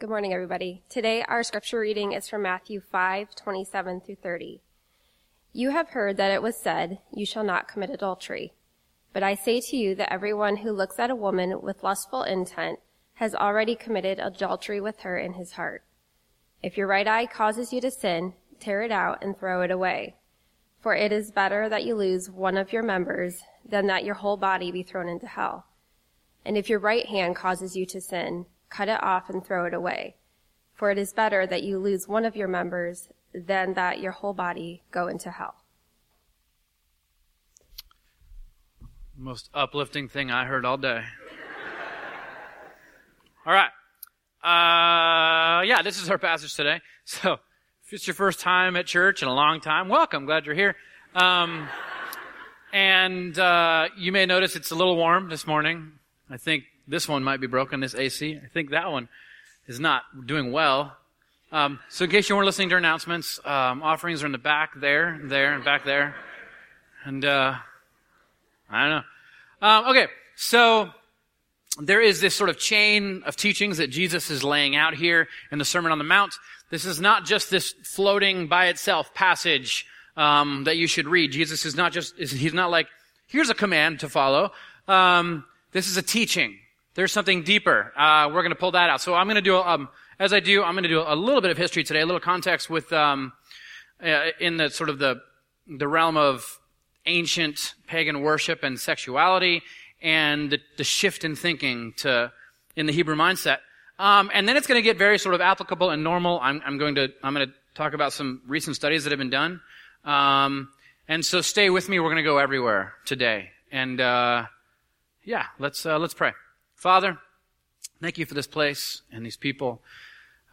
Good morning, everybody. Today, our scripture reading is from Matthew 5, 27 through 30. You have heard that it was said, You shall not commit adultery. But I say to you that everyone who looks at a woman with lustful intent has already committed adultery with her in his heart. If your right eye causes you to sin, tear it out and throw it away. For it is better that you lose one of your members than that your whole body be thrown into hell. And if your right hand causes you to sin, cut it off and throw it away. For it is better that you lose one of your members than that your whole body go into hell. Most uplifting thing I heard all day. all right. Uh, yeah, this is our passage today. So, if it's your first time at church in a long time, welcome. Glad you're here. Um, and uh, you may notice it's a little warm this morning. I think this one might be broken, this AC. I think that one is not doing well. Um, so in case you weren't listening to announcements, um, offerings are in the back there, there, and back there. And, uh, I don't know. Um, okay, so there is this sort of chain of teachings that Jesus is laying out here in the Sermon on the Mount. This is not just this floating by itself passage um, that you should read. Jesus is not just, he's not like, here's a command to follow. Um, this is a teaching. There's something deeper. Uh, we're going to pull that out. So I'm going to do, um, as I do, I'm going to do a little bit of history today, a little context with, um, uh, in the sort of the, the realm of ancient pagan worship and sexuality and the, the shift in thinking to, in the Hebrew mindset. Um, and then it's going to get very sort of applicable and normal. I'm, I'm going to, I'm going to talk about some recent studies that have been done. Um, and so stay with me. We're going to go everywhere today. And, uh, yeah, let's, uh, let's pray. Father, thank you for this place and these people.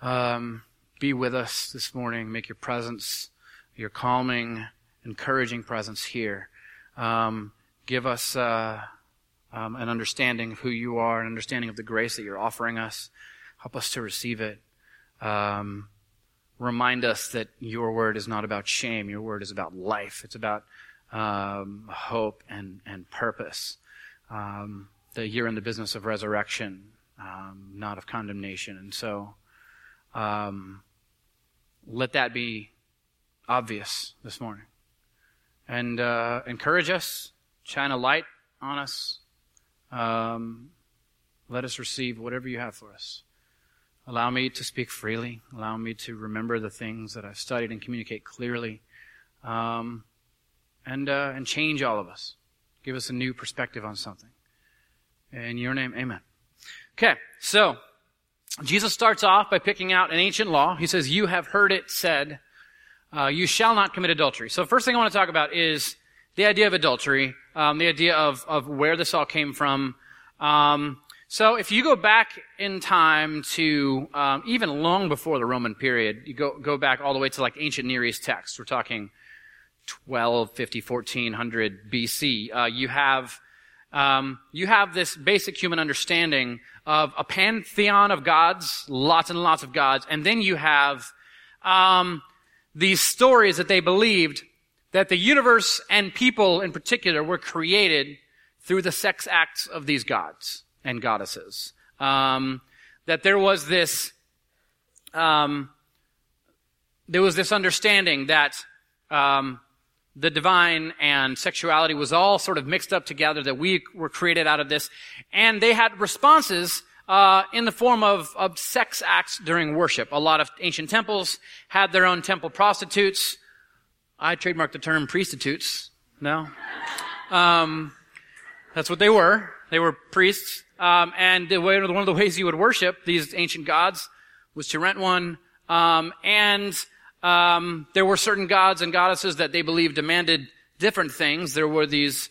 Um, be with us this morning. Make your presence, your calming, encouraging presence here. Um, give us uh, um, an understanding of who you are, an understanding of the grace that you're offering us. Help us to receive it. Um, remind us that your word is not about shame. Your word is about life. It's about um, hope and, and purpose. Um, that you're in the business of resurrection, um, not of condemnation. And so, um, let that be obvious this morning. And uh, encourage us, shine a light on us. Um, let us receive whatever you have for us. Allow me to speak freely. Allow me to remember the things that I've studied and communicate clearly. Um, and, uh, and change all of us. Give us a new perspective on something. In your name, amen. Okay, so Jesus starts off by picking out an ancient law. He says, You have heard it said, uh, you shall not commit adultery. So, first thing I want to talk about is the idea of adultery, um, the idea of, of where this all came from. Um, so, if you go back in time to um, even long before the Roman period, you go, go back all the way to like ancient Near East texts, we're talking 1250, 1400 BC, uh, you have um, you have this basic human understanding of a pantheon of gods, lots and lots of gods, and then you have um, these stories that they believed that the universe and people in particular were created through the sex acts of these gods and goddesses. Um, that there was this um, there was this understanding that um, the divine and sexuality was all sort of mixed up together, that we were created out of this. And they had responses uh, in the form of, of sex acts during worship. A lot of ancient temples had their own temple prostitutes. I trademarked the term prostitutes. No? Um, that's what they were. They were priests. Um, and way, one of the ways you would worship these ancient gods was to rent one. Um, and um, there were certain gods and goddesses that they believed demanded different things. There were these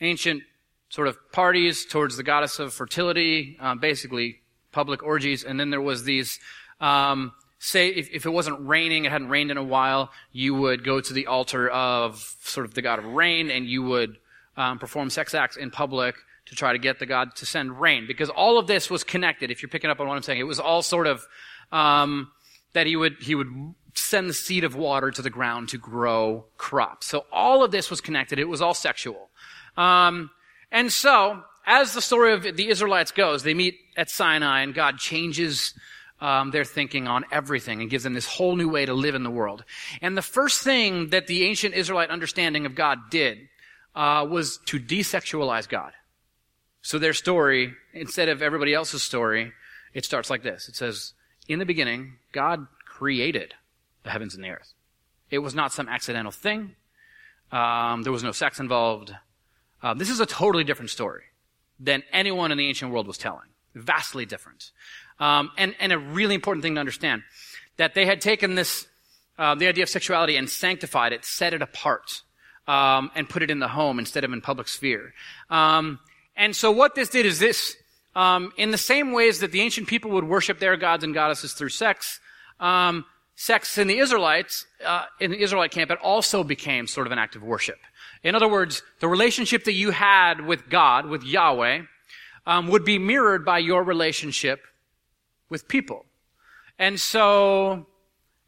ancient sort of parties towards the goddess of fertility, uh, basically public orgies, and then there was these. Um, say if, if, it wasn't raining, it hadn't rained in a while, you would go to the altar of sort of the god of rain, and you would um, perform sex acts in public to try to get the god to send rain. Because all of this was connected. If you're picking up on what I'm saying, it was all sort of um, that he would he would send the seed of water to the ground to grow crops. So all of this was connected. It was all sexual. Um, and so, as the story of the Israelites goes, they meet at Sinai and God changes um, their thinking on everything and gives them this whole new way to live in the world. And the first thing that the ancient Israelite understanding of God did uh, was to desexualize God. So their story, instead of everybody else's story, it starts like this. It says, "In the beginning, God created the heavens and the earth. It was not some accidental thing. Um, there was no sex involved. Uh, this is a totally different story than anyone in the ancient world was telling. Vastly different. Um, and, and a really important thing to understand that they had taken this, uh, the idea of sexuality and sanctified it, set it apart, um, and put it in the home instead of in public sphere. Um, and so what this did is this, um, in the same ways that the ancient people would worship their gods and goddesses through sex, um, sex in the Israelites, uh, in the Israelite camp, it also became sort of an act of worship. In other words, the relationship that you had with God, with Yahweh, um, would be mirrored by your relationship with people. And so,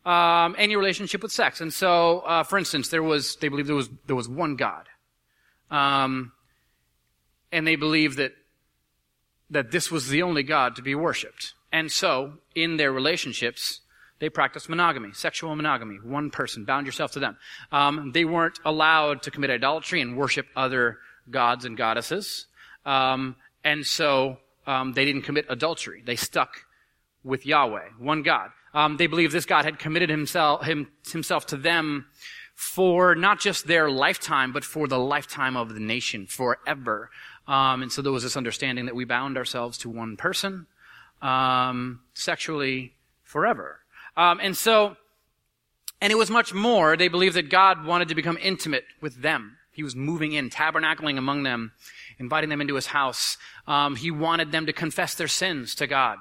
um, any relationship with sex. And so, uh, for instance, there was, they believed there was, there was one God. Um, and they believed that, that this was the only God to be worshiped. And so, in their relationships, they practiced monogamy, sexual monogamy. One person, bound yourself to them. Um, they weren't allowed to commit idolatry and worship other gods and goddesses. Um, and so um, they didn't commit adultery. They stuck with Yahweh, one God. Um, they believed this God had committed himself, him, himself to them for not just their lifetime, but for the lifetime of the nation, forever. Um, and so there was this understanding that we bound ourselves to one person um, sexually forever. Um, and so, and it was much more. They believed that God wanted to become intimate with them. He was moving in, tabernacling among them, inviting them into his house. Um, he wanted them to confess their sins to God.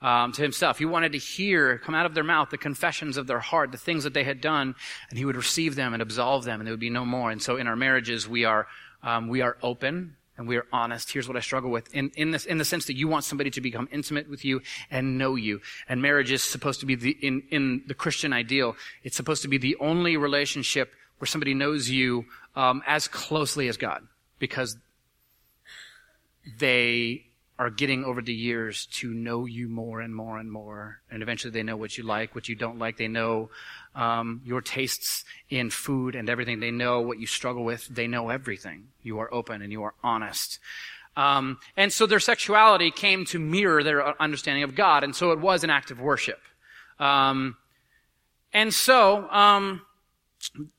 Um, to himself. He wanted to hear, come out of their mouth, the confessions of their heart, the things that they had done, and he would receive them and absolve them, and there would be no more. And so in our marriages, we are, um, we are open and we are honest. Here's what I struggle with in, in this, in the sense that you want somebody to become intimate with you and know you. And marriage is supposed to be the, in, in the Christian ideal, it's supposed to be the only relationship where somebody knows you, um, as closely as God because they are getting over the years to know you more and more and more. And eventually they know what you like, what you don't like. They know um, your tastes in food and everything. They know what you struggle with. They know everything. You are open and you are honest. Um, and so their sexuality came to mirror their understanding of God. And so it was an act of worship. Um, and so, um,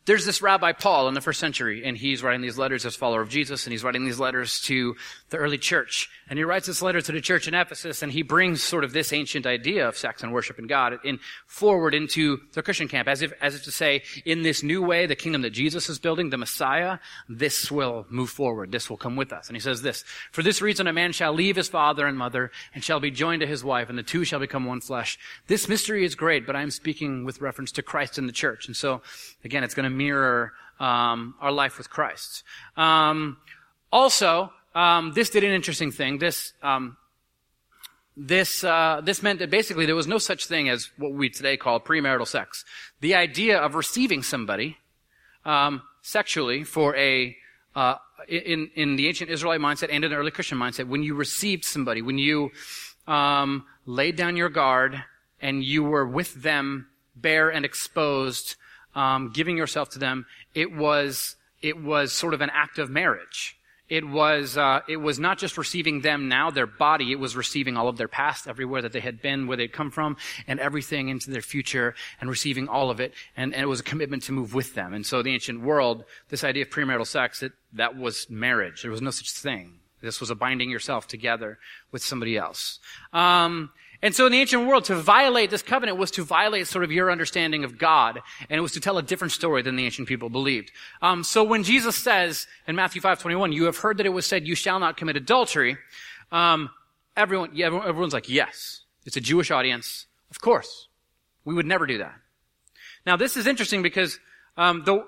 there's this Rabbi Paul in the first century, and he's writing these letters as a follower of Jesus, and he's writing these letters to the early church. And he writes this letter to the church in Ephesus, and he brings sort of this ancient idea of sex and worship and God in forward into the Christian camp, as if, as if to say, in this new way, the kingdom that Jesus is building, the Messiah, this will move forward. This will come with us. And he says this, For this reason a man shall leave his father and mother, and shall be joined to his wife, and the two shall become one flesh. This mystery is great, but I'm speaking with reference to Christ and the church. And so, again, it's going to mirror um, our life with Christ. Um, also, um, this did an interesting thing. This um, this uh, this meant that basically there was no such thing as what we today call premarital sex. The idea of receiving somebody um, sexually for a uh, in in the ancient Israelite mindset and in the early Christian mindset, when you received somebody, when you laid down your guard and you were with them, bare and exposed um, giving yourself to them, it was it was sort of an act of marriage. It was uh, it was not just receiving them now, their body. It was receiving all of their past, everywhere that they had been, where they'd come from, and everything into their future, and receiving all of it. And, and it was a commitment to move with them. And so, the ancient world, this idea of premarital sex, it, that was marriage. There was no such thing. This was a binding yourself together with somebody else. Um, and so in the ancient world, to violate this covenant was to violate sort of your understanding of God, and it was to tell a different story than the ancient people believed. Um, so when Jesus says in Matthew 5:21, "You have heard that it was said, you shall not commit adultery," um, everyone, yeah, everyone's like, "Yes, it's a Jewish audience, of course, we would never do that." Now this is interesting because um, the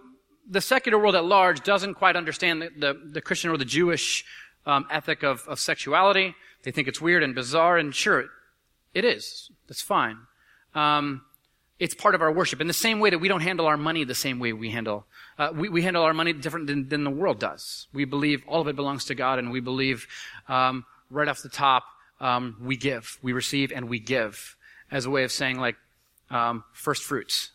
the secular world at large doesn't quite understand the, the, the Christian or the Jewish um, ethic of, of sexuality. They think it's weird and bizarre, and sure, it is. That's fine. Um, it's part of our worship. In the same way that we don't handle our money the same way we handle, uh, we, we, handle our money different than, than, the world does. We believe all of it belongs to God, and we believe um, right off the top um, we give, we receive, and we give. as a way of saying like um, first fruits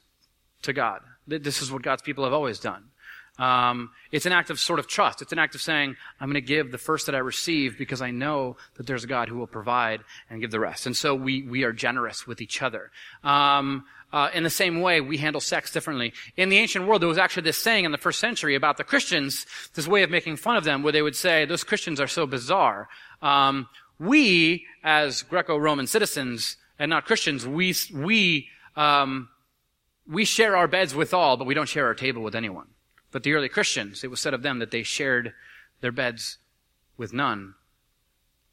to God. This is what God's people have always done. Um, it's an act of sort of trust. It's an act of saying, I'm going to give the first that I receive because I know that there's a God who will provide and give the rest. And so we, we are generous with each other. Um, uh, in the same way, we handle sex differently. In the ancient world, there was actually this saying in the first century about the Christians, this way of making fun of them, where they would say, those Christians are so bizarre. Um, we, as Greco-Roman citizens and not Christians, we, we, um, we share our beds with all, but we don't share our table with anyone. But the early Christians, it was said of them that they shared their beds with none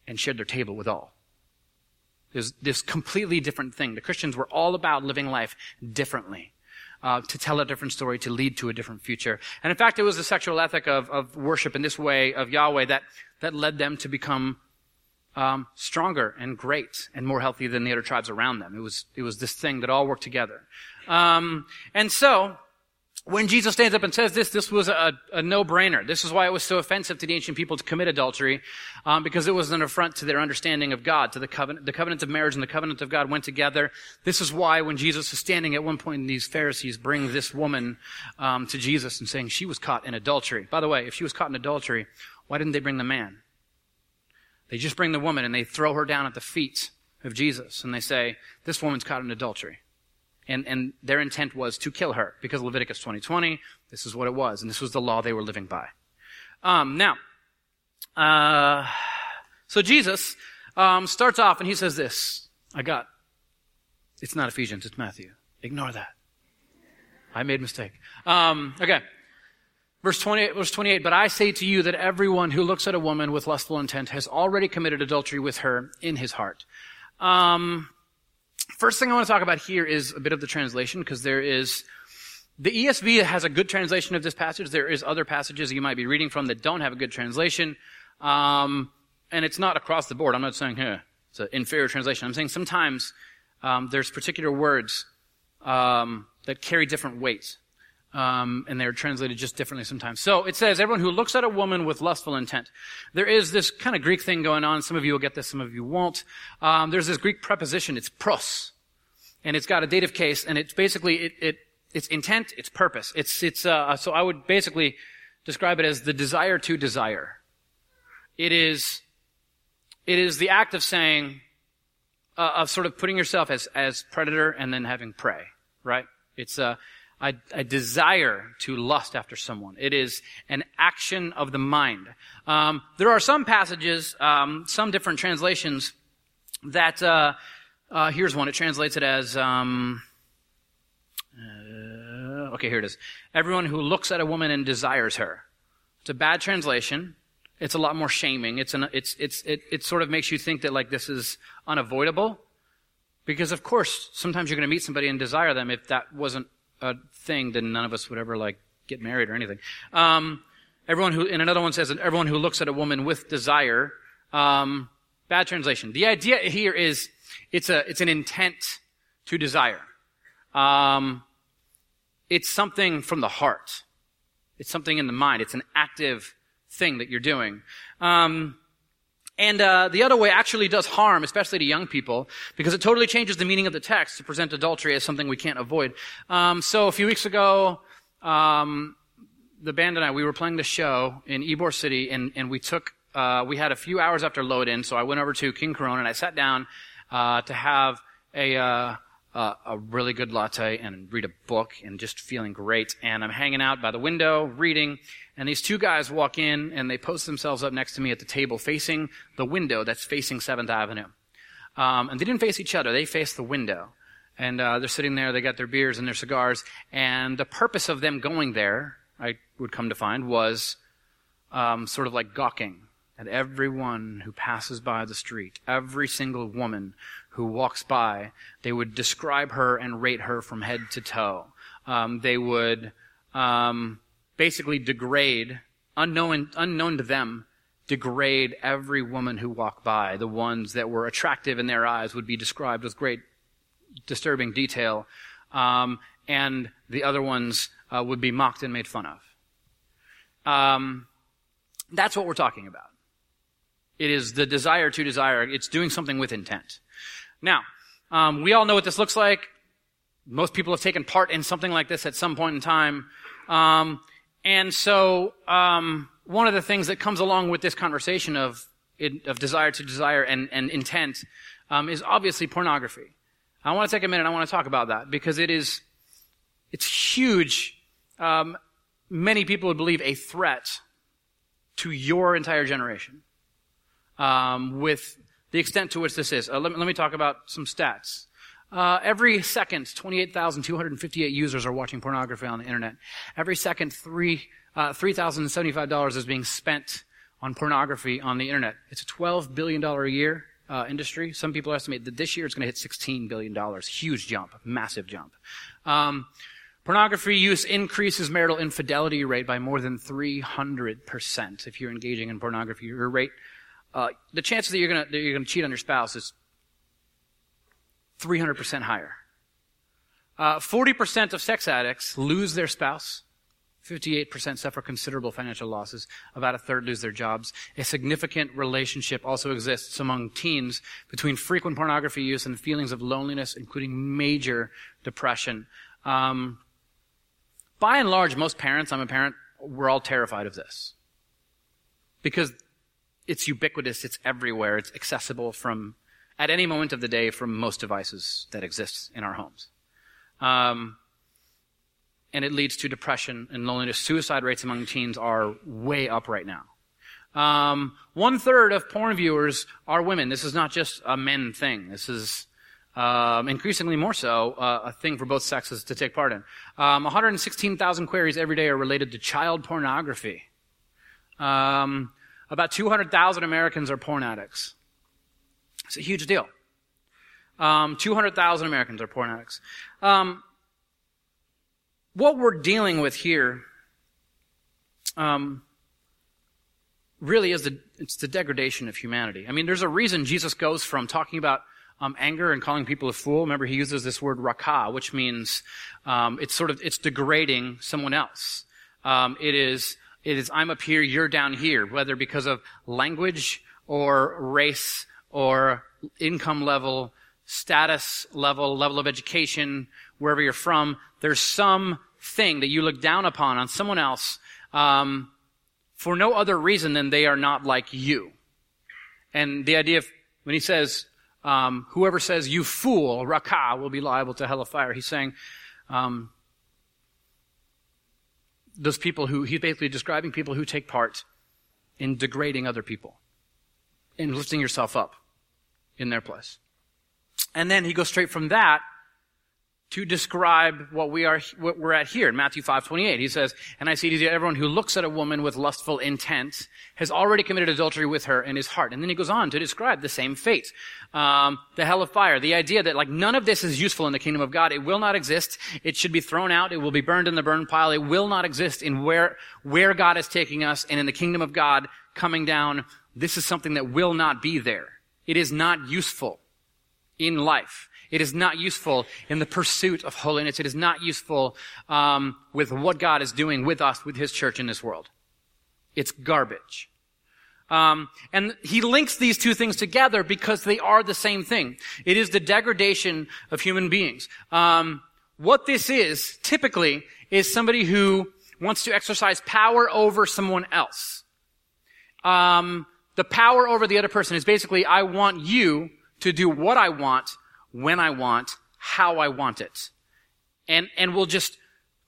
and shared their table with all. There's this completely different thing. The Christians were all about living life differently. Uh, to tell a different story, to lead to a different future. And in fact, it was the sexual ethic of, of worship in this way of Yahweh that, that led them to become um, stronger and great and more healthy than the other tribes around them. It was, it was this thing that all worked together. Um, and so, when Jesus stands up and says this, this was a, a, no-brainer. This is why it was so offensive to the ancient people to commit adultery, um, because it was an affront to their understanding of God, to the covenant. The covenant of marriage and the covenant of God went together. This is why when Jesus is standing at one point, these Pharisees bring this woman um, to Jesus and saying she was caught in adultery. By the way, if she was caught in adultery, why didn't they bring the man? They just bring the woman and they throw her down at the feet of Jesus and they say, "This woman's caught in adultery." And, and their intent was to kill her because Leviticus 2020, this is what it was, and this was the law they were living by. Um, now, uh, so Jesus um, starts off and he says this. I got. It's not Ephesians, it's Matthew. Ignore that. I made a mistake. Um, okay. Verse 28, verse 28, but I say to you that everyone who looks at a woman with lustful intent has already committed adultery with her in his heart. Um, First thing I want to talk about here is a bit of the translation because there is the ESV has a good translation of this passage. There is other passages you might be reading from that don't have a good translation. Um, and it's not across the board. I'm not saying, it's an inferior translation. I'm saying sometimes um, there's particular words um, that carry different weights. Um, and they're translated just differently sometimes. So it says, everyone who looks at a woman with lustful intent. There is this kind of Greek thing going on. Some of you will get this, some of you won't. Um, there's this Greek preposition. It's pros, and it's got a dative case, and it's basically it, it it's intent, it's purpose. It's it's uh, so I would basically describe it as the desire to desire. It is it is the act of saying uh, of sort of putting yourself as as predator and then having prey. Right? It's uh I, desire to lust after someone. It is an action of the mind. Um, there are some passages, um, some different translations that. Uh, uh, here's one. It translates it as. Um, uh, okay, here it is. Everyone who looks at a woman and desires her. It's a bad translation. It's a lot more shaming. It's an, it's, it's, it, it sort of makes you think that like this is unavoidable. Because of course, sometimes you're going to meet somebody and desire them. If that wasn't thing, then none of us would ever like get married or anything. Um, everyone who, and another one says, everyone who looks at a woman with desire, um, bad translation. The idea here is, it's a, it's an intent to desire. Um, it's something from the heart. It's something in the mind. It's an active thing that you're doing. Um, and uh, the other way actually does harm, especially to young people, because it totally changes the meaning of the text to present adultery as something we can't avoid. Um, so a few weeks ago, um, the band and I, we were playing the show in Ybor City, and, and we took, uh, we had a few hours after load in, so I went over to King Corona and I sat down uh, to have a uh, a really good latte and read a book and just feeling great. And I'm hanging out by the window reading, and these two guys walk in and they post themselves up next to me at the table facing the window that's facing 7th Avenue. Um, and they didn't face each other, they faced the window. And uh, they're sitting there, they got their beers and their cigars, and the purpose of them going there, I would come to find, was um, sort of like gawking at everyone who passes by the street, every single woman who walks by, they would describe her and rate her from head to toe. Um, they would um, basically degrade, unknown, unknown to them, degrade every woman who walked by. The ones that were attractive in their eyes would be described with great disturbing detail, um, and the other ones uh, would be mocked and made fun of. Um, that's what we're talking about. It is the desire to desire. It's doing something with intent. Now, Um, we all know what this looks like. Most people have taken part in something like this at some point in time. Um, and so, um, one of the things that comes along with this conversation of of desire to desire and, and intent um, is obviously pornography. I want to take a minute. I want to talk about that because it is it's huge. Um, many people would believe a threat to your entire generation um, with the extent to which this is. Uh, let, me, let, me, talk about some stats. Uh, every second, 28,258 users are watching pornography on the internet. Every second, three uh, $3,075 is being spent on pornography on the internet. It's a $12 billion a year uh, industry. Some people estimate that this year it's going to hit $16 billion. Huge jump, massive jump. Um, pornography use increases marital infidelity rate by more than 300% if you're engaging in pornography. Your rate, uh, the chances that you're going to you're going to cheat on your spouse is 300% higher. Uh, 40% of sex addicts lose their spouse 58% suffer considerable financial losses. About a third lose their jobs. A significant relationship also exists among teens between frequent pornography use and feelings of loneliness, including major depression. Um, by and large, most parents, I'm a parent, we're all terrified of this. Because it's ubiquitous, it's everywhere, it's accessible from, at any moment of the day from most devices that exist in our homes. Um, and it leads to depression and loneliness. Suicide rates among teens are way up right now. Um, one third of porn viewers are women. This is not just a men thing. This is um, increasingly more so uh, a thing for both sexes to take part in. Um, 116,000 queries every day are related to child pornography. Um, about 200,000 Americans are porn addicts. It's a huge deal. Um, 200,000 Americans are porn addicts. Um, what we're dealing with here um, really is the it's the degradation of humanity. I mean, there's a reason Jesus goes from talking about um, anger and calling people a fool. Remember, he uses this word rakah, which means um, it's sort of it's degrading someone else. Um, it is it is I'm up here, you're down here, whether because of language or race or income level, status level, level of education, wherever you're from, there's some thing that you look down upon on someone else um, for no other reason than they are not like you. And the idea of when he says, um, "Whoever says you fool, rakah, will be liable to hell of fire," he's saying. Um, those people who he's basically describing people who take part in degrading other people, in lifting yourself up in their place. And then he goes straight from that to describe what we are, what we're at here in Matthew 5:28. He says, "And I say to you, everyone who looks at a woman with lustful intent has already committed adultery with her in his heart." And then he goes on to describe the same fate, um, the hell of fire, the idea that like none of this is useful in the kingdom of God. It will not exist. It should be thrown out. It will be burned in the burn pile. It will not exist in where where God is taking us and in the kingdom of God coming down. This is something that will not be there. It is not useful in life. It is not useful in the pursuit of holiness. It is not useful um, with what God is doing with us, with His church in this world. It's garbage. Um, and he links these two things together because they are the same thing. It is the degradation of human beings. Um, what this is typically is somebody who wants to exercise power over someone else. Um, the power over the other person is basically, I want you to do what I want when I want, how I want it. And, and we'll just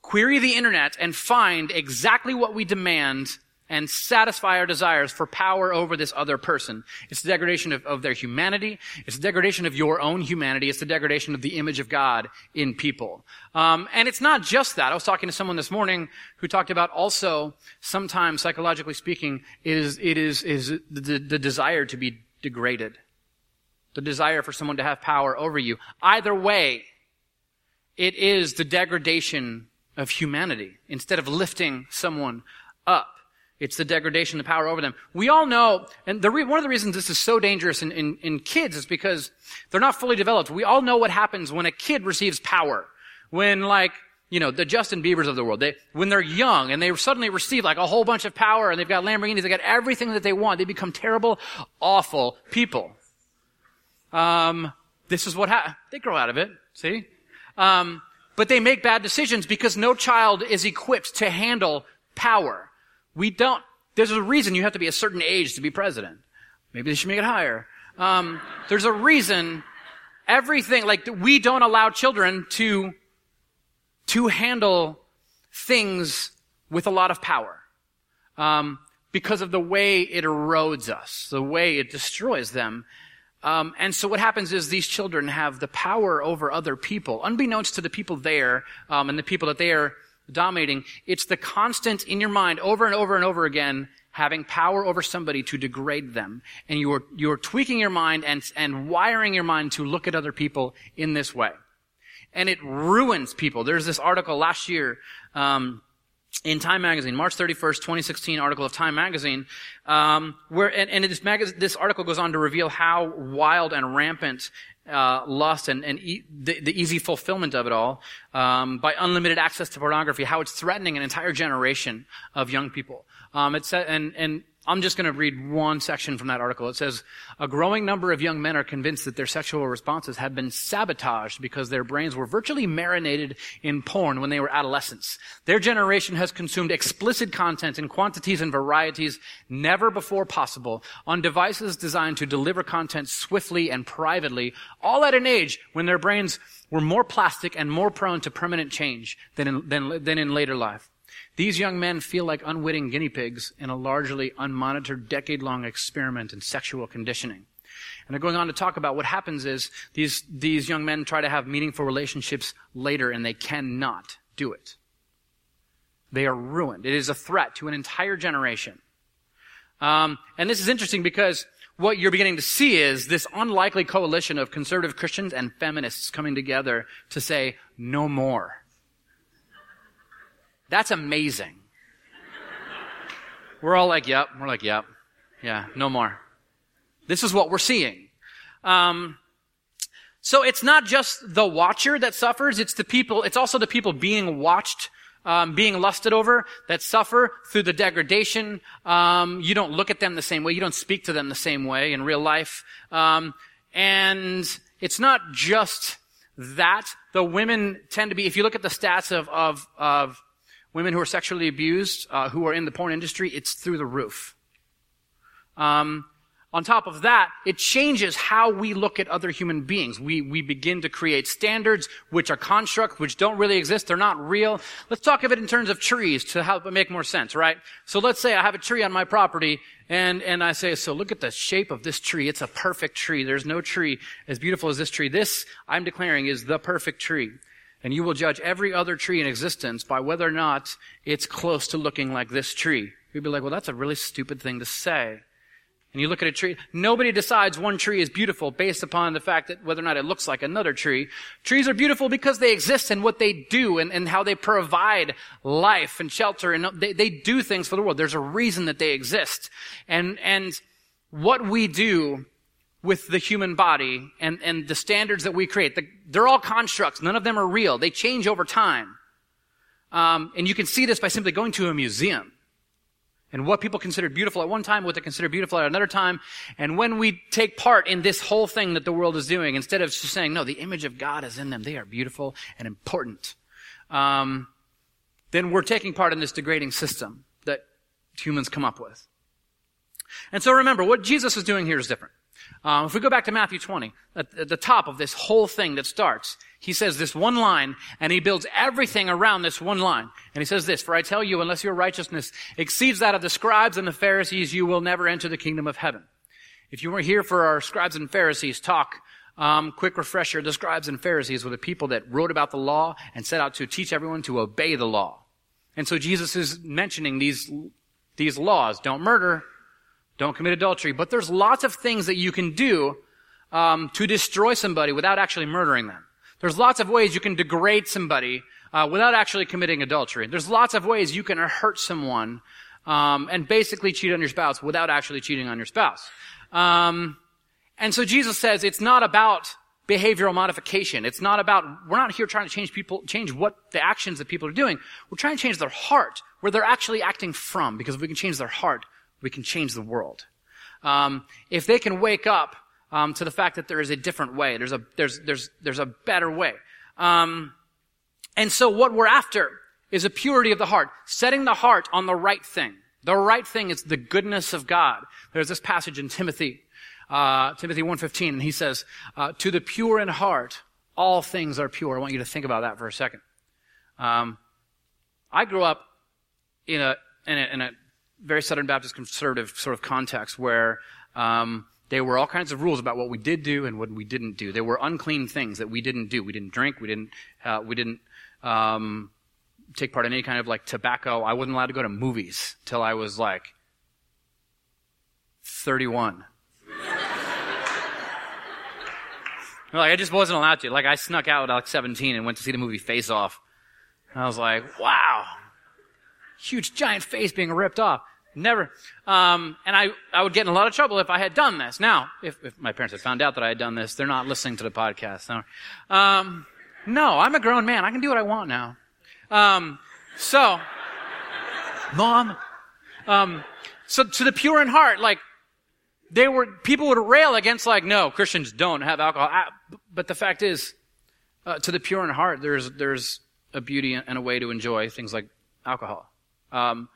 query the internet and find exactly what we demand and satisfy our desires for power over this other person. It's the degradation of, of, their humanity. It's the degradation of your own humanity. It's the degradation of the image of God in people. Um, and it's not just that. I was talking to someone this morning who talked about also sometimes, psychologically speaking, is it is is the, the desire to be degraded the desire for someone to have power over you. Either way, it is the degradation of humanity instead of lifting someone up. It's the degradation, the power over them. We all know, and the re- one of the reasons this is so dangerous in, in, in kids is because they're not fully developed. We all know what happens when a kid receives power. When like, you know, the Justin Biebers of the world, they, when they're young and they suddenly receive like a whole bunch of power and they've got Lamborghinis, they got everything that they want, they become terrible, awful people. Um, this is what happens. They grow out of it. See? Um, but they make bad decisions because no child is equipped to handle power. We don't, there's a reason you have to be a certain age to be president. Maybe they should make it higher. Um, there's a reason everything, like we don't allow children to, to handle things with a lot of power. Um, because of the way it erodes us, the way it destroys them. Um, and so what happens is these children have the power over other people, unbeknownst to the people there um, and the people that they are dominating. It's the constant in your mind over and over and over again having power over somebody to degrade them. And you're, you're tweaking your mind and, and wiring your mind to look at other people in this way. And it ruins people. There's this article last year, um, in Time Magazine, March 31st, 2016 article of Time Magazine, um, where, and, and this, mag- this article goes on to reveal how wild and rampant uh, lust and, and e- the, the, easy fulfillment of it all um, by unlimited access to pornography, how it's threatening an entire generation of young people. Um, it's, and, and I'm just going to read one section from that article. It says, a growing number of young men are convinced that their sexual responses have been sabotaged because their brains were virtually marinated in porn when they were adolescents. Their generation has consumed explicit content in quantities and varieties never before possible on devices designed to deliver content swiftly and privately, all at an age when their brains were more plastic and more prone to permanent change than in, than, than in later life. These young men feel like unwitting guinea pigs in a largely unmonitored decade long experiment in sexual conditioning. And they're going on to talk about what happens is these, these young men try to have meaningful relationships later and they cannot do it. They are ruined. It is a threat to an entire generation. Um, and this is interesting because what you're beginning to see is this unlikely coalition of conservative Christians and feminists coming together to say, no more. That's amazing. We're all like, yep. We're like, yep. Yeah, no more. This is what we're seeing. Um, so it's not just the watcher that suffers, it's the people, it's also the people being watched, um, being lusted over that suffer through the degradation. Um, you don't look at them the same way. You don't speak to them the same way in real life. Um, and it's not just that. The women tend to be, if you look at the stats of, of, of women who are sexually abused, uh, who are in the porn industry, it's through the roof. Um, on top of that, it changes how we look at other human beings. We, we begin to create standards which are constructs, which don't really exist. They're not real. Let's talk of it in terms of trees to help make more sense, right? So let's say I have a tree on my property and, and I say, so look at the shape of this tree. It's a perfect tree. There's no tree as beautiful as this tree. This, I'm declaring, is the perfect tree and you will judge every other tree in existence by whether or not it's close to looking like this tree. You'd be like, well, that's a really stupid thing to say. And you look at a tree, nobody decides one tree is beautiful based upon the fact that whether or not it looks like another tree. Trees are beautiful because they exist and what they do and, and how they provide life and shelter and they, they do things for the world. There's a reason that they exist. And, and what we do with the human body and, and the standards that we create. The, they're all constructs. None of them are real. They change over time. Um, and you can see this by simply going to a museum and what people considered beautiful at one time, what they consider beautiful at another time. And when we take part in this whole thing that the world is doing, instead of just saying, no, the image of God is in them, they are beautiful and important, um, then we're taking part in this degrading system that humans come up with. And so remember, what Jesus is doing here is different. Um, if we go back to Matthew 20, at, at the top of this whole thing that starts, he says this one line, and he builds everything around this one line. And he says this, For I tell you, unless your righteousness exceeds that of the scribes and the Pharisees, you will never enter the kingdom of heaven. If you were here for our scribes and Pharisees talk, um, quick refresher, the scribes and Pharisees were the people that wrote about the law and set out to teach everyone to obey the law. And so Jesus is mentioning these, these laws. Don't murder, don't commit adultery. But there's lots of things that you can do um, to destroy somebody without actually murdering them. There's lots of ways you can degrade somebody uh, without actually committing adultery. There's lots of ways you can hurt someone um, and basically cheat on your spouse without actually cheating on your spouse. Um, and so Jesus says it's not about behavioral modification. It's not about, we're not here trying to change people, change what the actions that people are doing. We're trying to change their heart, where they're actually acting from, because if we can change their heart, we can change the world. Um, if they can wake up um, to the fact that there is a different way. There's a there's there's there's a better way. Um, and so what we're after is a purity of the heart, setting the heart on the right thing. The right thing is the goodness of God. There's this passage in Timothy, uh, Timothy 1.15, and he says, uh, to the pure in heart, all things are pure. I want you to think about that for a second. Um, I grew up in a, in a, in a very Southern Baptist conservative sort of context where um, there were all kinds of rules about what we did do and what we didn't do. There were unclean things that we didn't do. We didn't drink. We didn't. Uh, we didn't um, take part in any kind of like tobacco. I wasn't allowed to go to movies till I was like 31. like I just wasn't allowed to. Like I snuck out at like 17 and went to see the movie Face Off. And I was like, wow, huge giant face being ripped off. Never. Um, and I, I would get in a lot of trouble if I had done this. Now, if, if my parents had found out that I had done this, they're not listening to the podcast. So, um, no, I'm a grown man. I can do what I want now. Um, so, mom, um, so to the pure in heart, like, they were, people would rail against like, no, Christians don't have alcohol. I, but the fact is, uh, to the pure in heart, there's, there's a beauty and a way to enjoy things like alcohol. Um,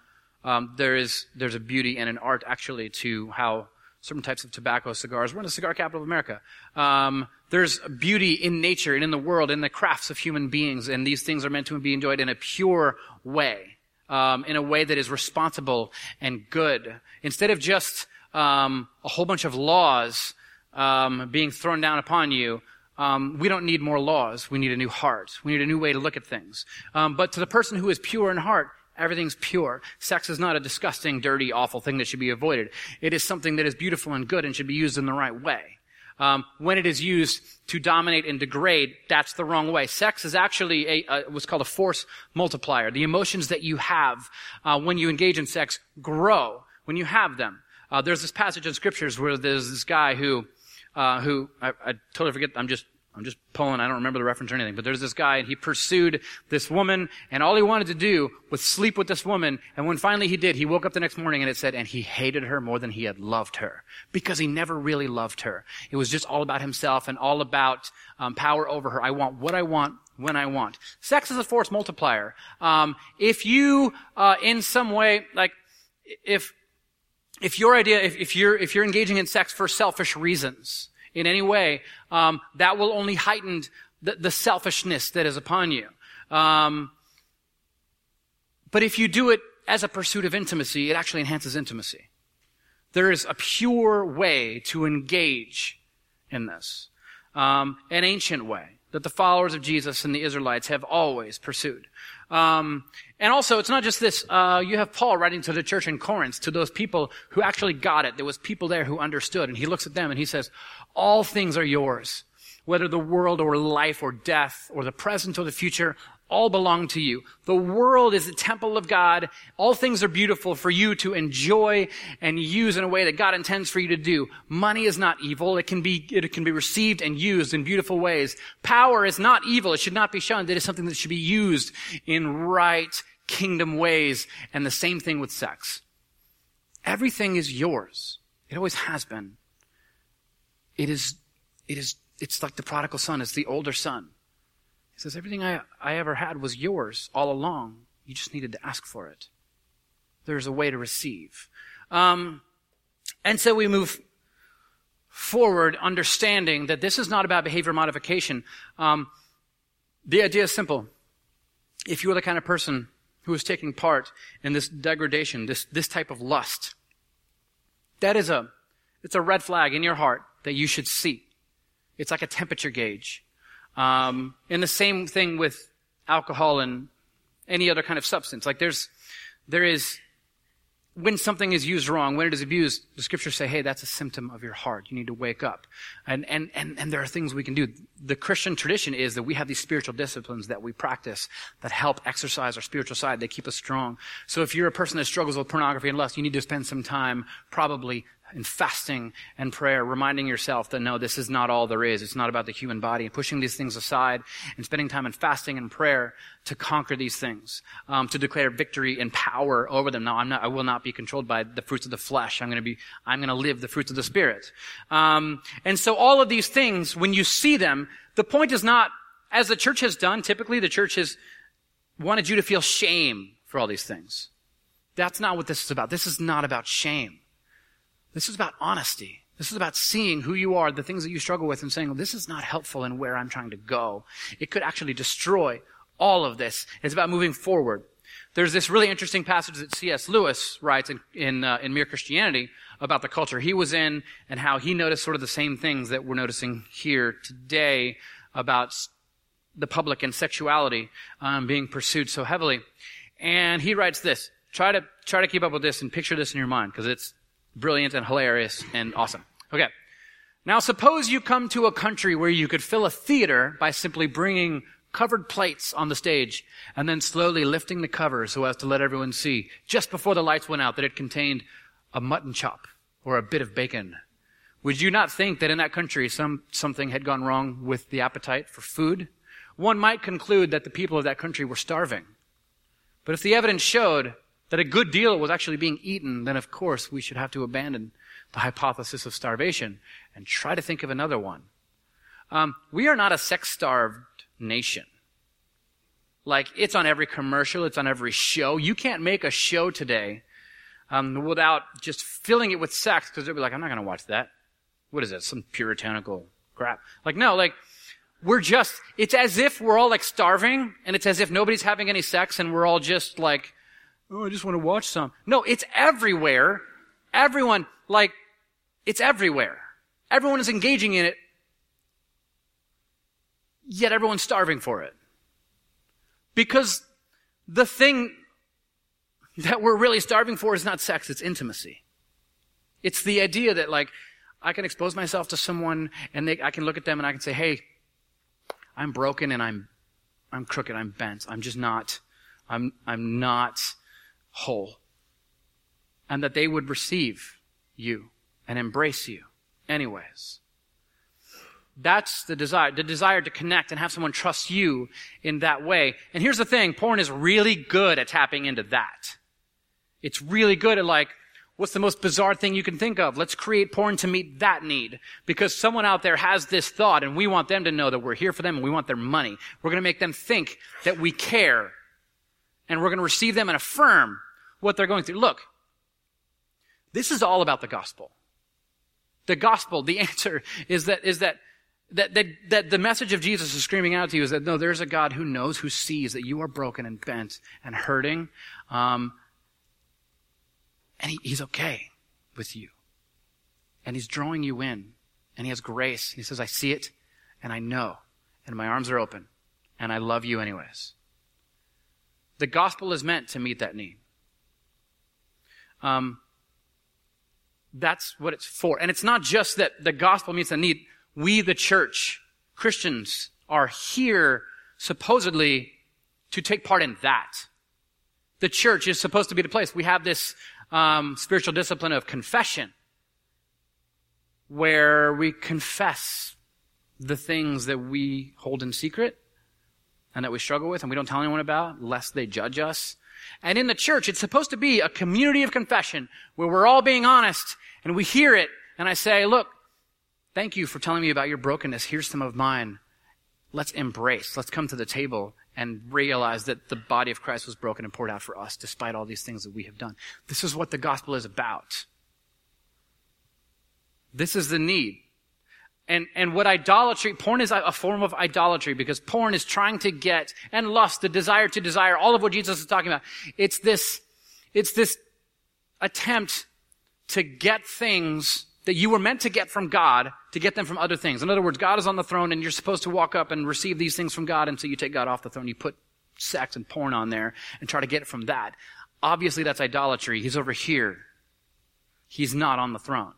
um, there is there's a beauty and an art actually to how certain types of tobacco cigars. We're in the cigar capital of America. Um, there's beauty in nature and in the world, in the crafts of human beings, and these things are meant to be enjoyed in a pure way, um, in a way that is responsible and good, instead of just um, a whole bunch of laws um, being thrown down upon you. Um, we don't need more laws. We need a new heart. We need a new way to look at things. Um, but to the person who is pure in heart, Everything's pure. Sex is not a disgusting, dirty, awful thing that should be avoided. It is something that is beautiful and good and should be used in the right way. Um, when it is used to dominate and degrade, that's the wrong way. Sex is actually a, a what's called a force multiplier. The emotions that you have uh, when you engage in sex grow when you have them. Uh, there's this passage in scriptures where there's this guy who, uh, who I, I totally forget. I'm just I'm just pulling, I don't remember the reference or anything, but there's this guy and he pursued this woman and all he wanted to do was sleep with this woman. And when finally he did, he woke up the next morning and it said, and he hated her more than he had loved her because he never really loved her. It was just all about himself and all about um, power over her. I want what I want when I want. Sex is a force multiplier. Um, if you, uh, in some way, like, if, if your idea, if, if you're, if you're engaging in sex for selfish reasons, in any way, um, that will only heighten the, the, selfishness that is upon you. Um, but if you do it as a pursuit of intimacy, it actually enhances intimacy. There is a pure way to engage in this, um, an ancient way that the followers of Jesus and the Israelites have always pursued. Um, and also, it's not just this. Uh, you have Paul writing to the church in Corinth, to those people who actually got it. There was people there who understood, and he looks at them and he says, "All things are yours, whether the world or life or death or the present or the future all belong to you. The world is the temple of God. All things are beautiful for you to enjoy and use in a way that God intends for you to do. Money is not evil. It can be, it can be received and used in beautiful ways. Power is not evil. It should not be shunned. It is something that should be used in right kingdom ways. And the same thing with sex. Everything is yours. It always has been. It is, it is, it's like the prodigal son. It's the older son. He says, Everything I, I ever had was yours all along. You just needed to ask for it. There's a way to receive. Um, and so we move forward understanding that this is not about behavior modification. Um, the idea is simple. If you are the kind of person who is taking part in this degradation, this, this type of lust, that is a, it's a red flag in your heart that you should see. It's like a temperature gauge. Um, and the same thing with alcohol and any other kind of substance. Like there's, there is, when something is used wrong, when it is abused, the scriptures say, hey, that's a symptom of your heart. You need to wake up. And, and, and, and there are things we can do. The Christian tradition is that we have these spiritual disciplines that we practice that help exercise our spiritual side. They keep us strong. So if you're a person that struggles with pornography and lust, you need to spend some time probably in fasting and prayer, reminding yourself that no, this is not all there is. It's not about the human body and pushing these things aside and spending time in fasting and prayer to conquer these things, um, to declare victory and power over them. Now, I'm not, I will not be controlled by the fruits of the flesh. I'm going to be, I'm going to live the fruits of the spirit. Um, and so all of these things, when you see them, the point is not, as the church has done, typically the church has wanted you to feel shame for all these things. That's not what this is about. This is not about shame. This is about honesty. This is about seeing who you are, the things that you struggle with, and saying, well, this is not helpful in where I'm trying to go. It could actually destroy all of this. It's about moving forward. There's this really interesting passage that C.S. Lewis writes in, in, uh, in Mere Christianity about the culture he was in and how he noticed sort of the same things that we're noticing here today about the public and sexuality um, being pursued so heavily. And he writes this. Try to try to keep up with this and picture this in your mind because it's brilliant and hilarious and awesome. Okay. Now suppose you come to a country where you could fill a theater by simply bringing covered plates on the stage and then slowly lifting the cover so as to let everyone see just before the lights went out that it contained a mutton chop or a bit of bacon. Would you not think that in that country some, something had gone wrong with the appetite for food? One might conclude that the people of that country were starving. But if the evidence showed that a good deal was actually being eaten, then of course we should have to abandon the hypothesis of starvation and try to think of another one. Um, we are not a sex starved nation. Like, it's on every commercial, it's on every show. You can't make a show today um, without just filling it with sex because they'll be like, I'm not going to watch that. What is that? Some puritanical crap. Like, no, like, we're just, it's as if we're all like starving and it's as if nobody's having any sex and we're all just like Oh, I just want to watch some. No, it's everywhere. Everyone, like, it's everywhere. Everyone is engaging in it, yet everyone's starving for it. Because the thing that we're really starving for is not sex, it's intimacy. It's the idea that, like, I can expose myself to someone and they, I can look at them and I can say, hey, I'm broken and I'm, I'm crooked, I'm bent. I'm just not, I'm, I'm not whole. And that they would receive you and embrace you anyways. That's the desire, the desire to connect and have someone trust you in that way. And here's the thing, porn is really good at tapping into that. It's really good at like, what's the most bizarre thing you can think of? Let's create porn to meet that need. Because someone out there has this thought and we want them to know that we're here for them and we want their money. We're gonna make them think that we care. And we're gonna receive them and affirm what they're going through. Look, this is all about the gospel. The gospel, the answer is that, is that, that, that, that the message of Jesus is screaming out to you is that no, there's a God who knows, who sees that you are broken and bent and hurting. Um, and he, he's okay with you. And he's drawing you in. And he has grace. He says, I see it and I know. And my arms are open. And I love you anyways. The gospel is meant to meet that need. Um, that's what it's for. And it's not just that the gospel meets a need. We, the church, Christians, are here supposedly to take part in that. The church is supposed to be the place. We have this um, spiritual discipline of confession, where we confess the things that we hold in secret and that we struggle with and we don't tell anyone about, lest they judge us. And in the church, it's supposed to be a community of confession where we're all being honest and we hear it and I say, look, thank you for telling me about your brokenness. Here's some of mine. Let's embrace. Let's come to the table and realize that the body of Christ was broken and poured out for us despite all these things that we have done. This is what the gospel is about. This is the need. And, and what idolatry, porn is a form of idolatry because porn is trying to get, and lust, the desire to desire, all of what Jesus is talking about. It's this, it's this attempt to get things that you were meant to get from God to get them from other things. In other words, God is on the throne and you're supposed to walk up and receive these things from God and so you take God off the throne. You put sex and porn on there and try to get it from that. Obviously that's idolatry. He's over here. He's not on the throne.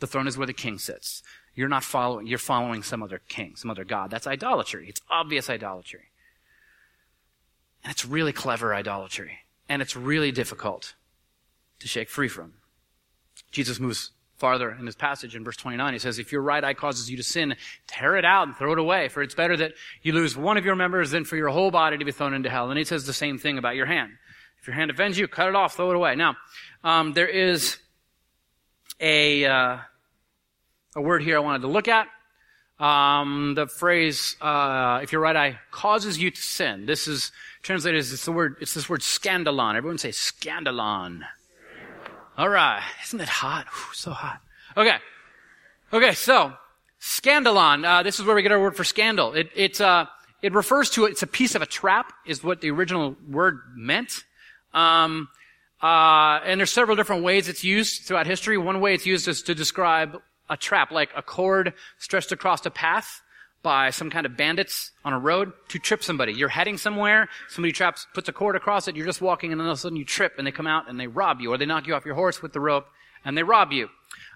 The throne is where the king sits. You're not following, you're following some other king, some other god. That's idolatry. It's obvious idolatry. And it's really clever idolatry. And it's really difficult to shake free from. Jesus moves farther in this passage in verse 29. He says, if your right eye causes you to sin, tear it out and throw it away, for it's better that you lose one of your members than for your whole body to be thrown into hell. And he says the same thing about your hand. If your hand offends you, cut it off, throw it away. Now, um, there is a, uh, a word here I wanted to look at. Um, the phrase, uh, if your right eye causes you to sin. This is translated as it's the word, it's this word scandalon. Everyone say scandalon. All right. Isn't it hot? Whew, so hot. Okay. Okay. So scandalon. Uh, this is where we get our word for scandal. It, it's, uh, it refers to, it's a piece of a trap is what the original word meant. Um, uh, and there's several different ways it's used throughout history. One way it's used is to describe a trap, like a cord stretched across a path by some kind of bandits on a road to trip somebody. You're heading somewhere, somebody traps, puts a cord across it, you're just walking, and then all of a sudden you trip, and they come out and they rob you, or they knock you off your horse with the rope, and they rob you.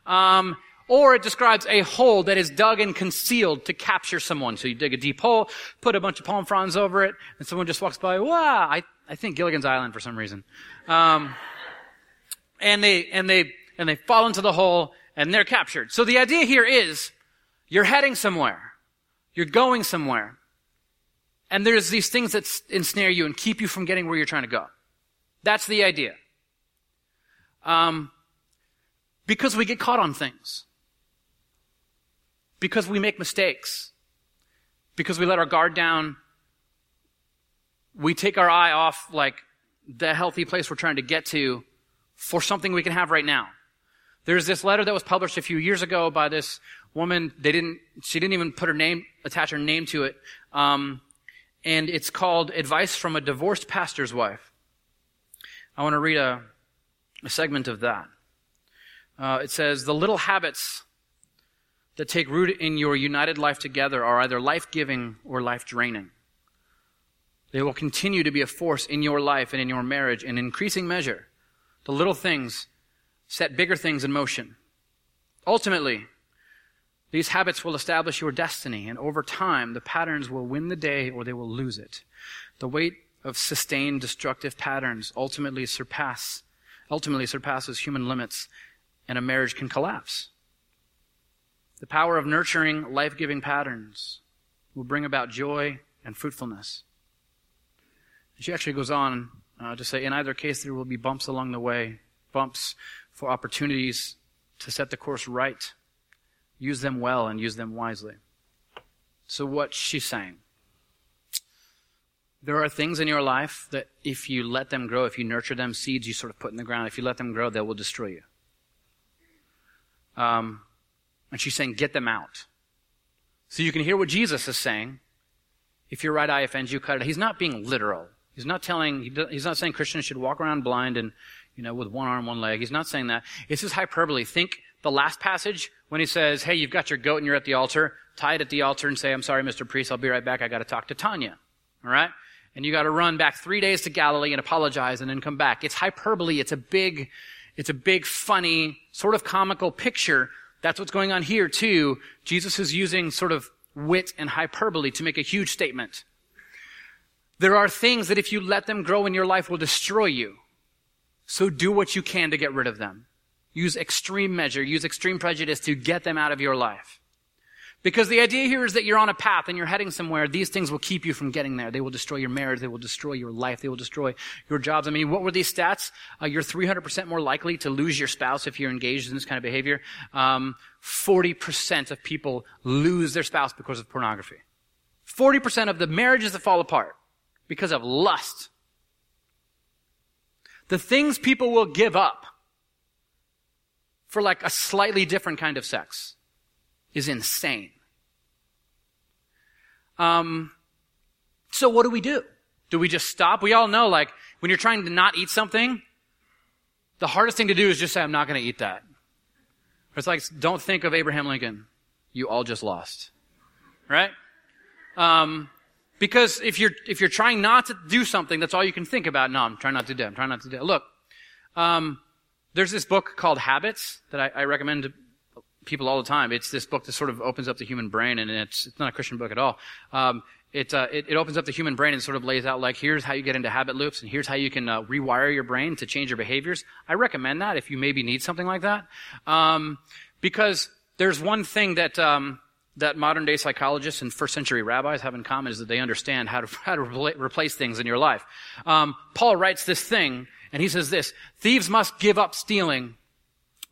Um, or it describes a hole that is dug and concealed to capture someone. So you dig a deep hole, put a bunch of palm fronds over it, and someone just walks by, wow, I, I think Gilligan's Island for some reason. Um, and they, and they, and they fall into the hole, and they're captured. So the idea here is, you're heading somewhere. You're going somewhere. And there's these things that ensnare you and keep you from getting where you're trying to go. That's the idea. Um, because we get caught on things. Because we make mistakes. Because we let our guard down. We take our eye off like the healthy place we're trying to get to for something we can have right now. There's this letter that was published a few years ago by this woman. They didn't, she didn't even put her name, attach her name to it. Um, and it's called Advice from a Divorced Pastor's Wife. I want to read a, a segment of that. Uh, it says, The little habits that take root in your united life together are either life giving or life draining. They will continue to be a force in your life and in your marriage in increasing measure. The little things set bigger things in motion. Ultimately, these habits will establish your destiny, and over time, the patterns will win the day or they will lose it. The weight of sustained destructive patterns ultimately surpass, ultimately surpasses human limits, and a marriage can collapse. The power of nurturing life-giving patterns will bring about joy and fruitfulness. She actually goes on uh, to say, in either case, there will be bumps along the way, bumps for opportunities to set the course right. Use them well and use them wisely. So, what she's saying there are things in your life that if you let them grow, if you nurture them, seeds you sort of put in the ground, if you let them grow, they will destroy you. Um, and she's saying, get them out. So you can hear what Jesus is saying. If your right eye offends you, cut it. He's not being literal. He's not telling, he's not saying Christians should walk around blind and you know, with one arm, one leg. He's not saying that. It's just hyperbole. Think the last passage when he says, hey, you've got your goat and you're at the altar. Tie it at the altar and say, I'm sorry, Mr. Priest, I'll be right back. I got to talk to Tanya. All right? And you got to run back three days to Galilee and apologize and then come back. It's hyperbole. It's a big, it's a big, funny, sort of comical picture. That's what's going on here too. Jesus is using sort of wit and hyperbole to make a huge statement. There are things that if you let them grow in your life will destroy you. So do what you can to get rid of them. Use extreme measure, use extreme prejudice to get them out of your life. Because the idea here is that you're on a path and you're heading somewhere. These things will keep you from getting there. They will destroy your marriage. They will destroy your life. They will destroy your jobs. I mean, what were these stats? Uh, you're 300% more likely to lose your spouse if you're engaged in this kind of behavior. Um, 40% of people lose their spouse because of pornography. 40% of the marriages that fall apart because of lust the things people will give up for like a slightly different kind of sex is insane. Um, so what do we do? Do we just stop? We all know, like, when you're trying to not eat something, the hardest thing to do is just say, I'm not going to eat that. It's like, don't think of Abraham Lincoln. You all just lost. Right? Um, because if you're, if you're trying not to do something, that's all you can think about. No, I'm trying not to do it. I'm trying not to do it. Look, um, there's this book called Habits that I, I recommend to people all the time. It's this book that sort of opens up the human brain, and it's, it's not a Christian book at all. Um, it, uh, it, it, opens up the human brain and sort of lays out like, here's how you get into habit loops, and here's how you can uh, rewire your brain to change your behaviors. I recommend that if you maybe need something like that. Um, because there's one thing that, um, that modern day psychologists and first century rabbis have in common is that they understand how to, how to replace things in your life. Um, Paul writes this thing, and he says this, thieves must give up stealing.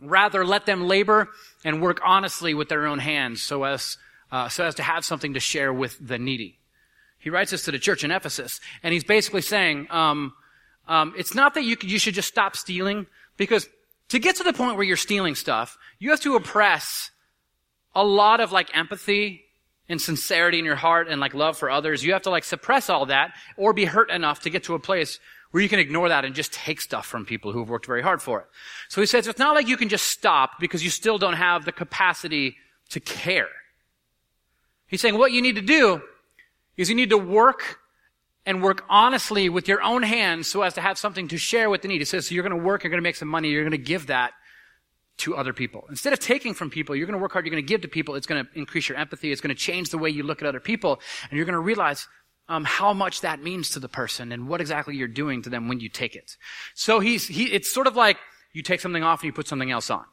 Rather, let them labor and work honestly with their own hands so as, uh, so as to have something to share with the needy. He writes this to the church in Ephesus, and he's basically saying, um, um, it's not that you, you should just stop stealing, because to get to the point where you're stealing stuff, you have to oppress a lot of like empathy and sincerity in your heart and like love for others. You have to like suppress all that or be hurt enough to get to a place where you can ignore that and just take stuff from people who have worked very hard for it. So he says it's not like you can just stop because you still don't have the capacity to care. He's saying what you need to do is you need to work and work honestly with your own hands so as to have something to share with the need. He says, so you're going to work, you're going to make some money, you're going to give that to other people. Instead of taking from people, you're going to work hard, you're going to give to people. It's going to increase your empathy. It's going to change the way you look at other people. And you're going to realize um, how much that means to the person and what exactly you're doing to them when you take it. So he's, he, it's sort of like you take something off and you put something else on.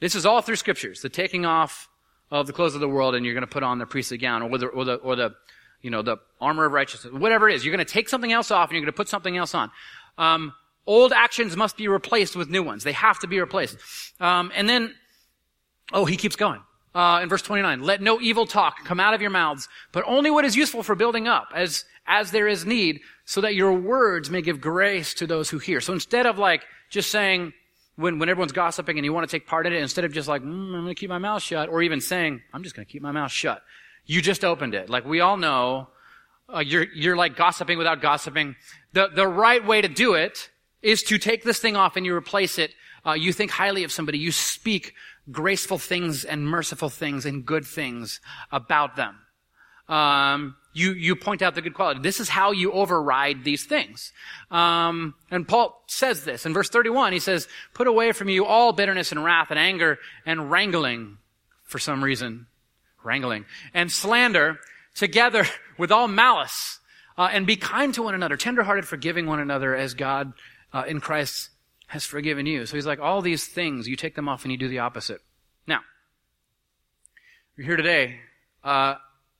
This is all through scriptures. The taking off of the clothes of the world and you're going to put on the priestly gown or the, or the, or the, you know, the armor of righteousness, whatever it is. You're going to take something else off and you're going to put something else on. Um, old actions must be replaced with new ones. They have to be replaced. Um, and then, oh, he keeps going. Uh, in verse 29, let no evil talk come out of your mouths, but only what is useful for building up, as, as there is need, so that your words may give grace to those who hear. So instead of like just saying, when, when everyone's gossiping and you want to take part in it, instead of just like, mm, I'm going to keep my mouth shut, or even saying, I'm just going to keep my mouth shut, you just opened it. Like we all know, uh, you're, you're like gossiping without gossiping. The, the right way to do it is to take this thing off and you replace it. Uh, you think highly of somebody. You speak graceful things and merciful things and good things about them. Um, you, you point out the good quality. This is how you override these things. Um, and Paul says this in verse 31. He says, put away from you all bitterness and wrath and anger and wrangling for some reason. Wrangling. And slander together with all malice. Uh, and be kind to one another, tenderhearted, forgiving one another as God uh, in Christ has forgiven you. So he's like, all these things, you take them off and you do the opposite. Now, you're here today. Uh,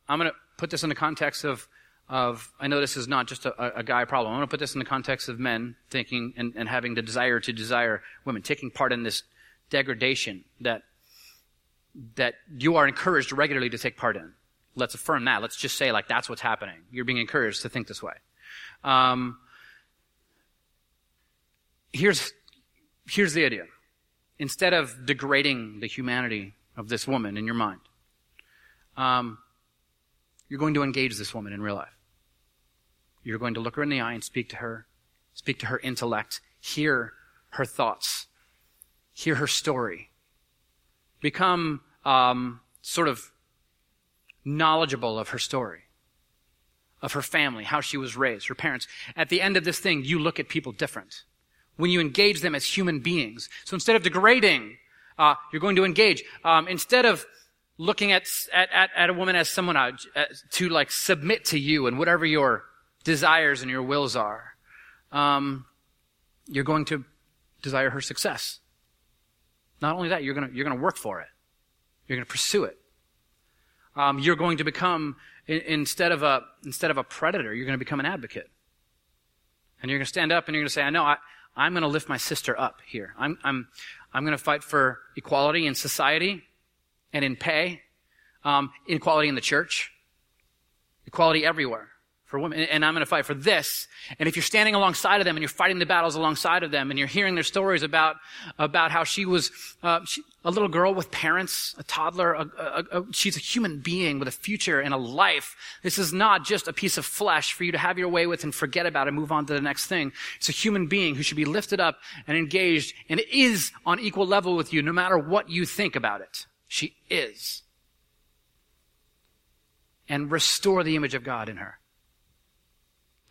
I'm going to put this in the context of, of I know this is not just a, a guy problem. I'm going to put this in the context of men thinking and, and having the desire to desire women, taking part in this degradation that, that you are encouraged regularly to take part in. Let's affirm that. Let's just say like that's what's happening. You're being encouraged to think this way. Um, here's, here's the idea. Instead of degrading the humanity of this woman in your mind, um, you're going to engage this woman in real life. You're going to look her in the eye and speak to her, speak to her intellect, hear her thoughts, hear her story, become um, sort of knowledgeable of her story, of her family, how she was raised, her parents. At the end of this thing, you look at people different when you engage them as human beings. So instead of degrading, uh, you're going to engage. Um, instead of looking at, at, at, a woman as someone uh, to like submit to you and whatever your desires and your wills are, um, you're going to desire her success. Not only that, you're going to, you're going to work for it. You're going to pursue it. Um, you're going to become, instead of a, instead of a predator, you're going to become an advocate. And you're going to stand up and you're going to say, I know, I, I'm going to lift my sister up here. I'm, I'm, I'm going to fight for equality in society and in pay, um, inequality in the church, equality everywhere for women. And I'm going to fight for this. And if you're standing alongside of them and you're fighting the battles alongside of them and you're hearing their stories about, about how she was, uh, she, a little girl with parents, a toddler, a, a, a, she's a human being with a future and a life. This is not just a piece of flesh for you to have your way with and forget about and move on to the next thing. It's a human being who should be lifted up and engaged and is on equal level with you no matter what you think about it. She is. And restore the image of God in her.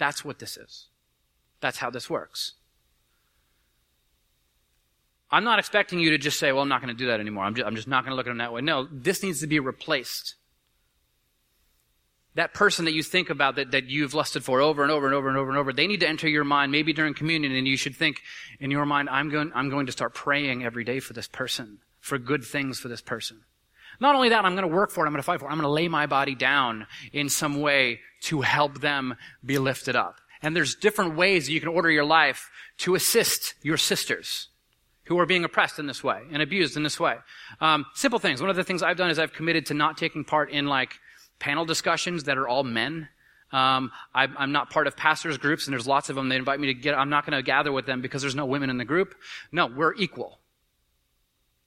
That's what this is. That's how this works. I'm not expecting you to just say, well, I'm not going to do that anymore. I'm just, I'm just not going to look at him that way. No, this needs to be replaced. That person that you think about that, that you've lusted for over and over and over and over and over, they need to enter your mind, maybe during communion, and you should think in your mind, I'm going, I'm going to start praying every day for this person, for good things for this person. Not only that, I'm going to work for it, I'm going to fight for it, I'm going to lay my body down in some way to help them be lifted up. And there's different ways that you can order your life to assist your sisters who are being oppressed in this way and abused in this way. Um, simple things. One of the things I've done is I've committed to not taking part in like panel discussions that are all men. Um, I, am not part of pastors' groups, and there's lots of them. They invite me to get. I'm not going to gather with them because there's no women in the group. No, we're equal.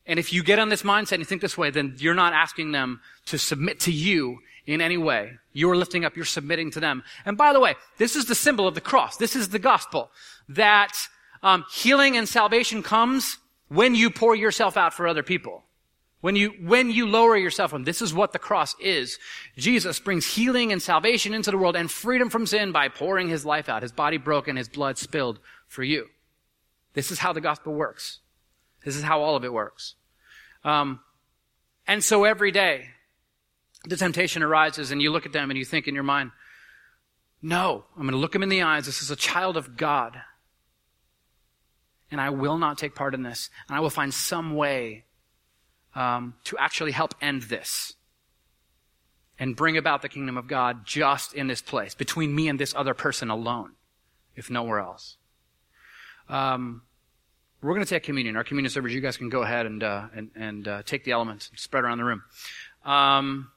And if you get on this mindset and you think this way, then you're not asking them to submit to you in any way. You're lifting up, you're submitting to them. And by the way, this is the symbol of the cross. This is the gospel that um, healing and salvation comes when you pour yourself out for other people. When you, when you lower yourself, and this is what the cross is. Jesus brings healing and salvation into the world and freedom from sin by pouring his life out, his body broken, his blood spilled for you. This is how the gospel works. This is how all of it works. Um, and so every day, the temptation arises and you look at them and you think in your mind, no, I'm going to look him in the eyes. This is a child of God. And I will not take part in this. And I will find some way um, to actually help end this and bring about the kingdom of God just in this place, between me and this other person alone, if nowhere else. Um, we're going to take communion. Our communion servers, you guys can go ahead and uh, and, and uh, take the elements and spread around the room. Um,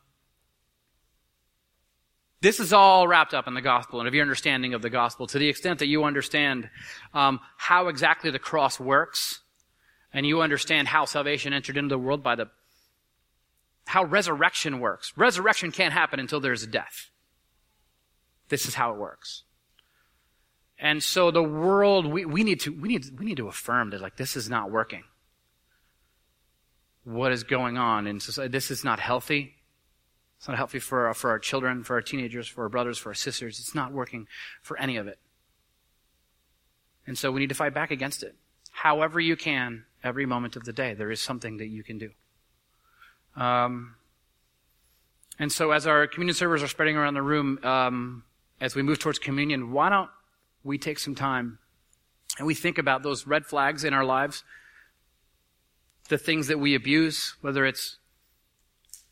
this is all wrapped up in the gospel and of your understanding of the gospel to the extent that you understand um, how exactly the cross works and you understand how salvation entered into the world by the how resurrection works. Resurrection can't happen until there's a death. This is how it works. And so the world, we, we need to, we need, we need to affirm that like this is not working. What is going on in society? This is not healthy. It's not healthy for, for our children, for our teenagers, for our brothers, for our sisters. It's not working for any of it. And so we need to fight back against it. However you can, every moment of the day, there is something that you can do. Um, and so as our communion servers are spreading around the room, um, as we move towards communion, why don't we take some time and we think about those red flags in our lives, the things that we abuse, whether it's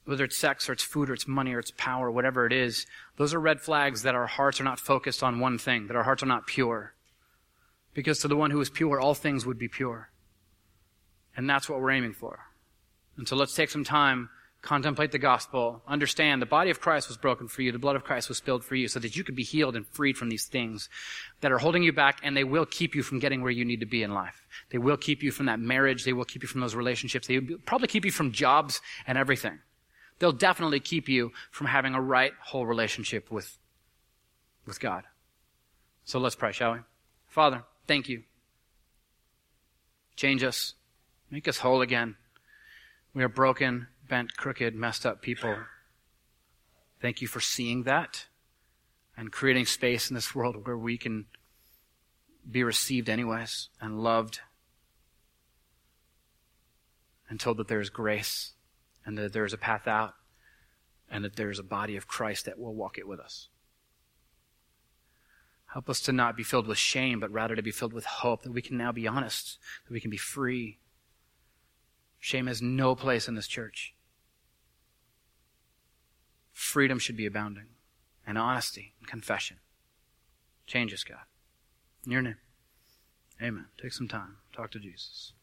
whether it's sex or it's food or it's money or it's power, whatever it is, those are red flags that our hearts are not focused on one thing, that our hearts are not pure. Because to the one who is pure, all things would be pure. And that's what we're aiming for. And so let's take some time, contemplate the gospel, understand the body of Christ was broken for you, the blood of Christ was spilled for you, so that you could be healed and freed from these things that are holding you back, and they will keep you from getting where you need to be in life. They will keep you from that marriage, they will keep you from those relationships, they will probably keep you from jobs and everything they'll definitely keep you from having a right, whole relationship with, with God. So let's pray, shall we? Father, thank you. Change us. Make us whole again. We are broken, bent, crooked, messed up people. Thank you for seeing that and creating space in this world where we can be received anyways and loved and told that there is grace and that there's a path out, and that there's a body of Christ that will walk it with us. Help us to not be filled with shame, but rather to be filled with hope, that we can now be honest, that we can be free. Shame has no place in this church. Freedom should be abounding, and honesty and confession. Change us, God. In your name. Amen. Take some time. Talk to Jesus.